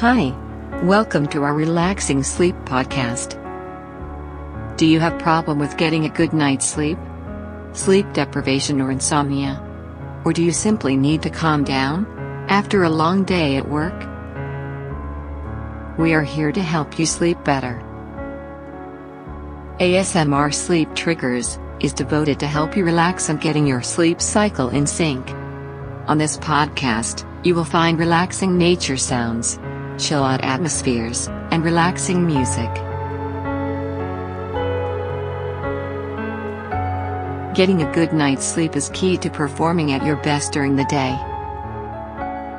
Hi. Welcome to our relaxing sleep podcast. Do you have problem with getting a good night's sleep? Sleep deprivation or insomnia? Or do you simply need to calm down after a long day at work? We are here to help you sleep better. ASMR Sleep Triggers is devoted to help you relax and getting your sleep cycle in sync. On this podcast, you will find relaxing nature sounds, chill out atmospheres, and relaxing music. Getting a good night's sleep is key to performing at your best during the day.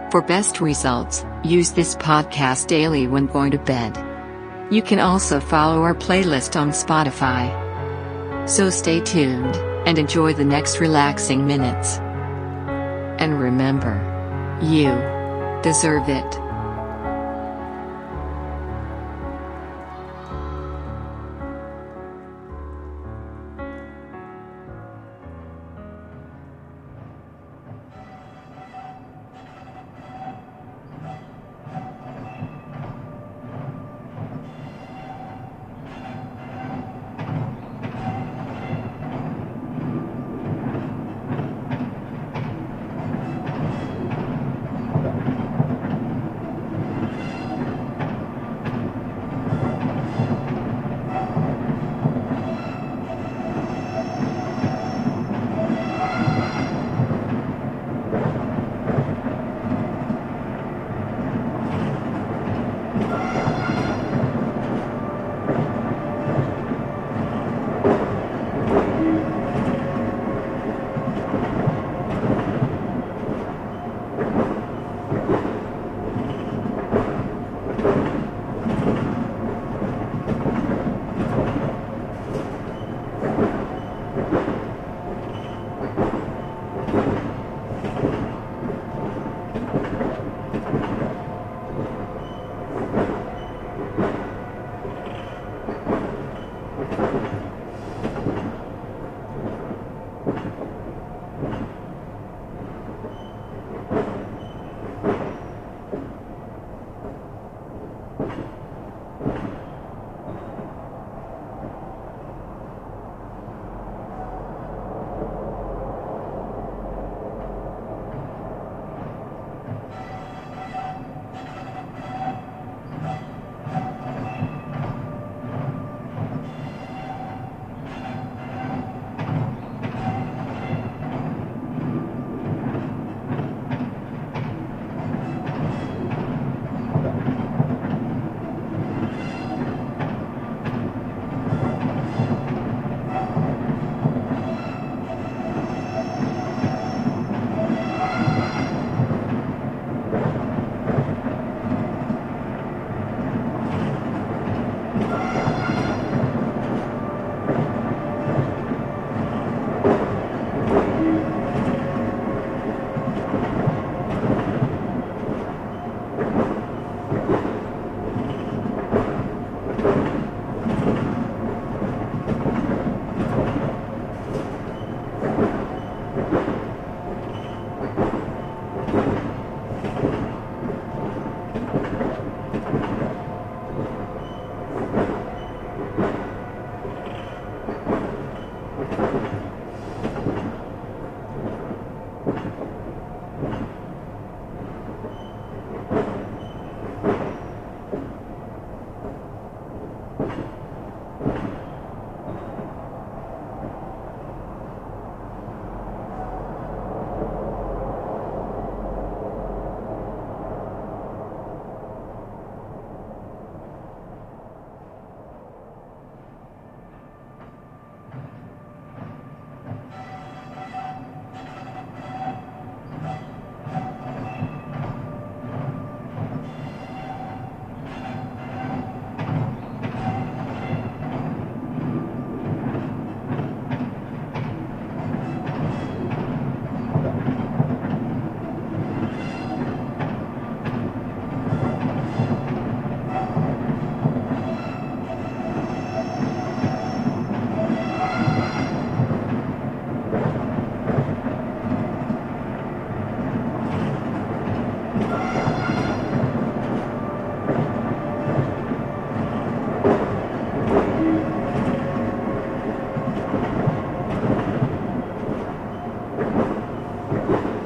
For best results, use this podcast daily when going to bed. You can also follow our playlist on Spotify. So stay tuned and enjoy the next relaxing minutes. And remember, you deserve it. Bye.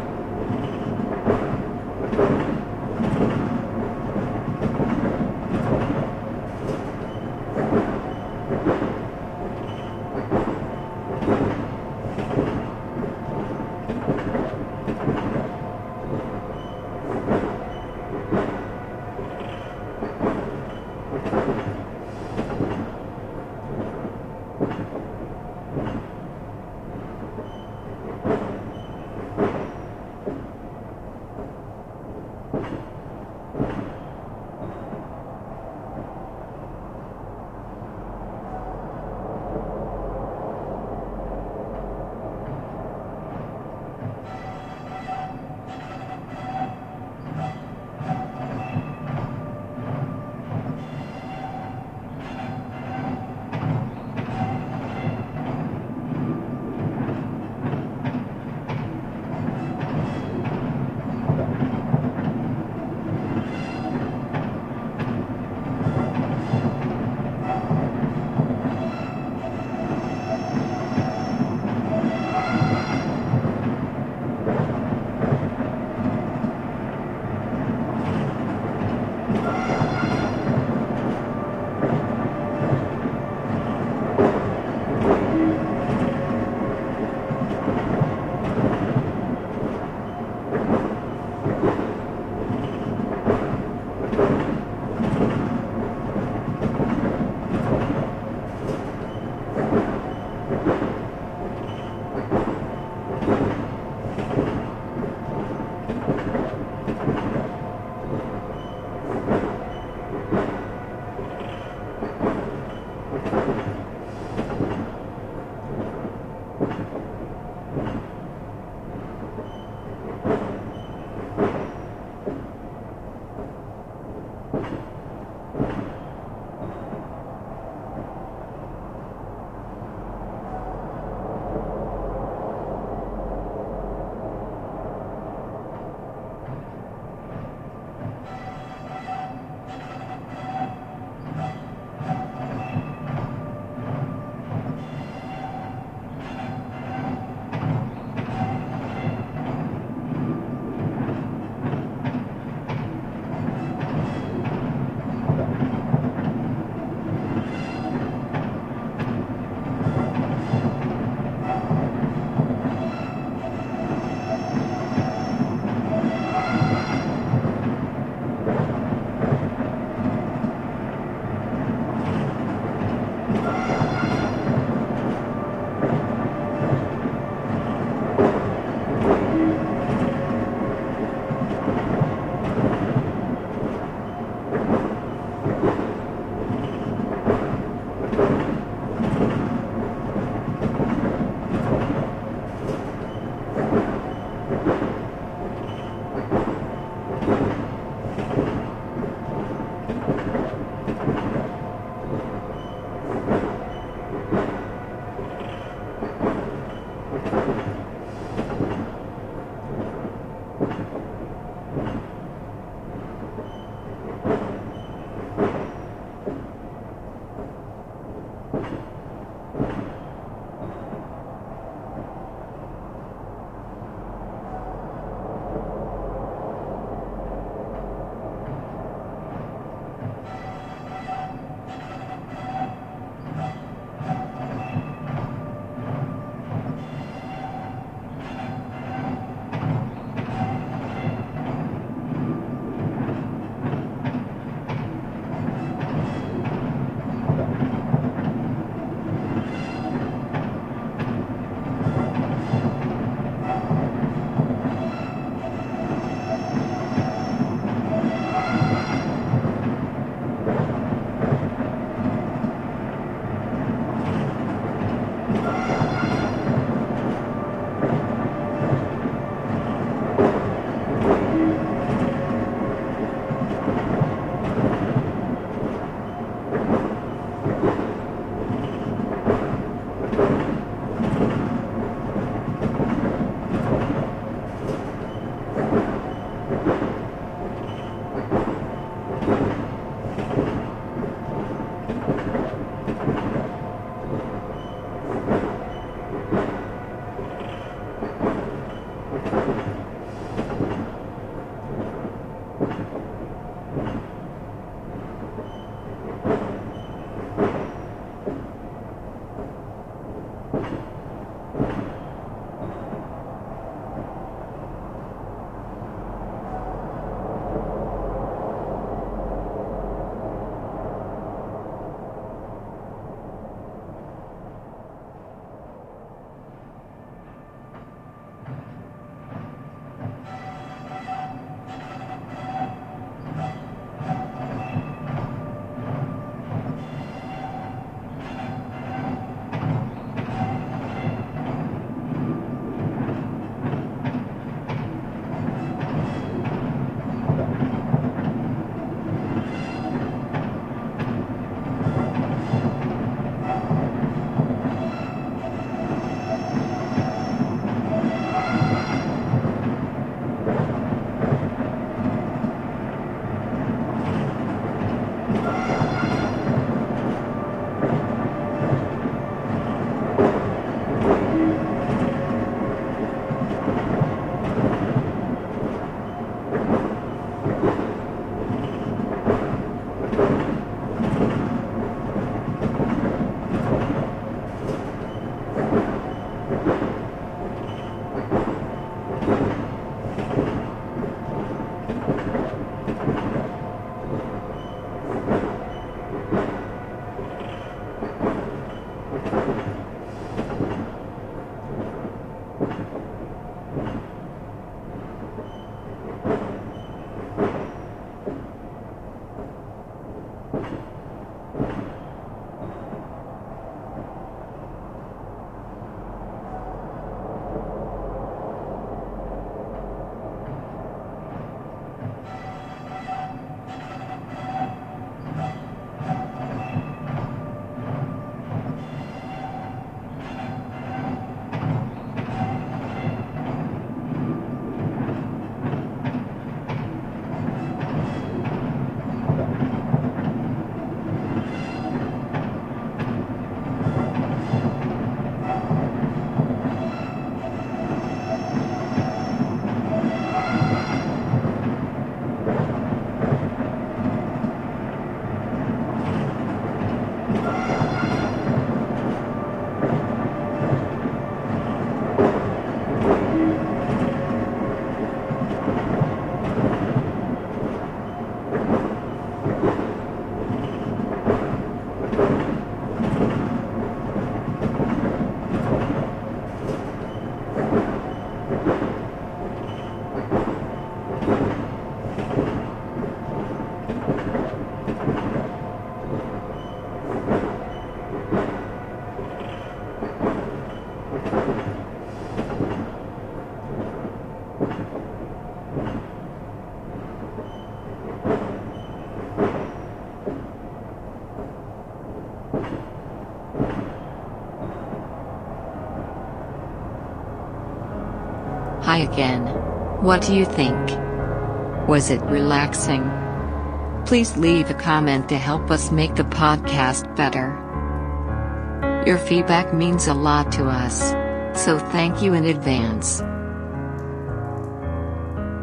Again. What do you think? Was it relaxing? Please leave a comment to help us make the podcast better. Your feedback means a lot to us, so thank you in advance.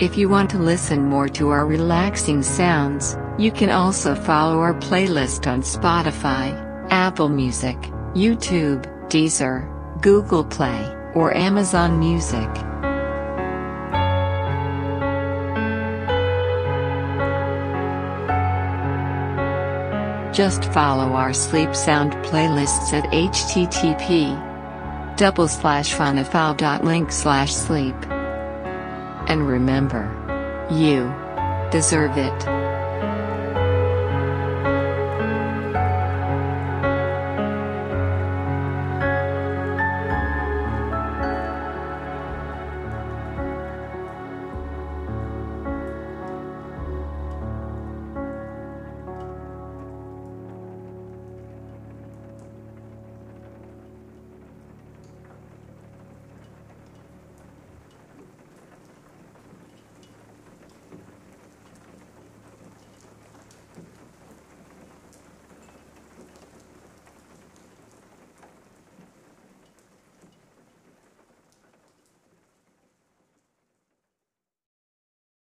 If you want to listen more to our relaxing sounds, you can also follow our playlist on Spotify, Apple Music, YouTube, Deezer, Google Play, or Amazon Music. Just follow our sleep sound playlists at http double slash link slash sleep. And remember, you deserve it.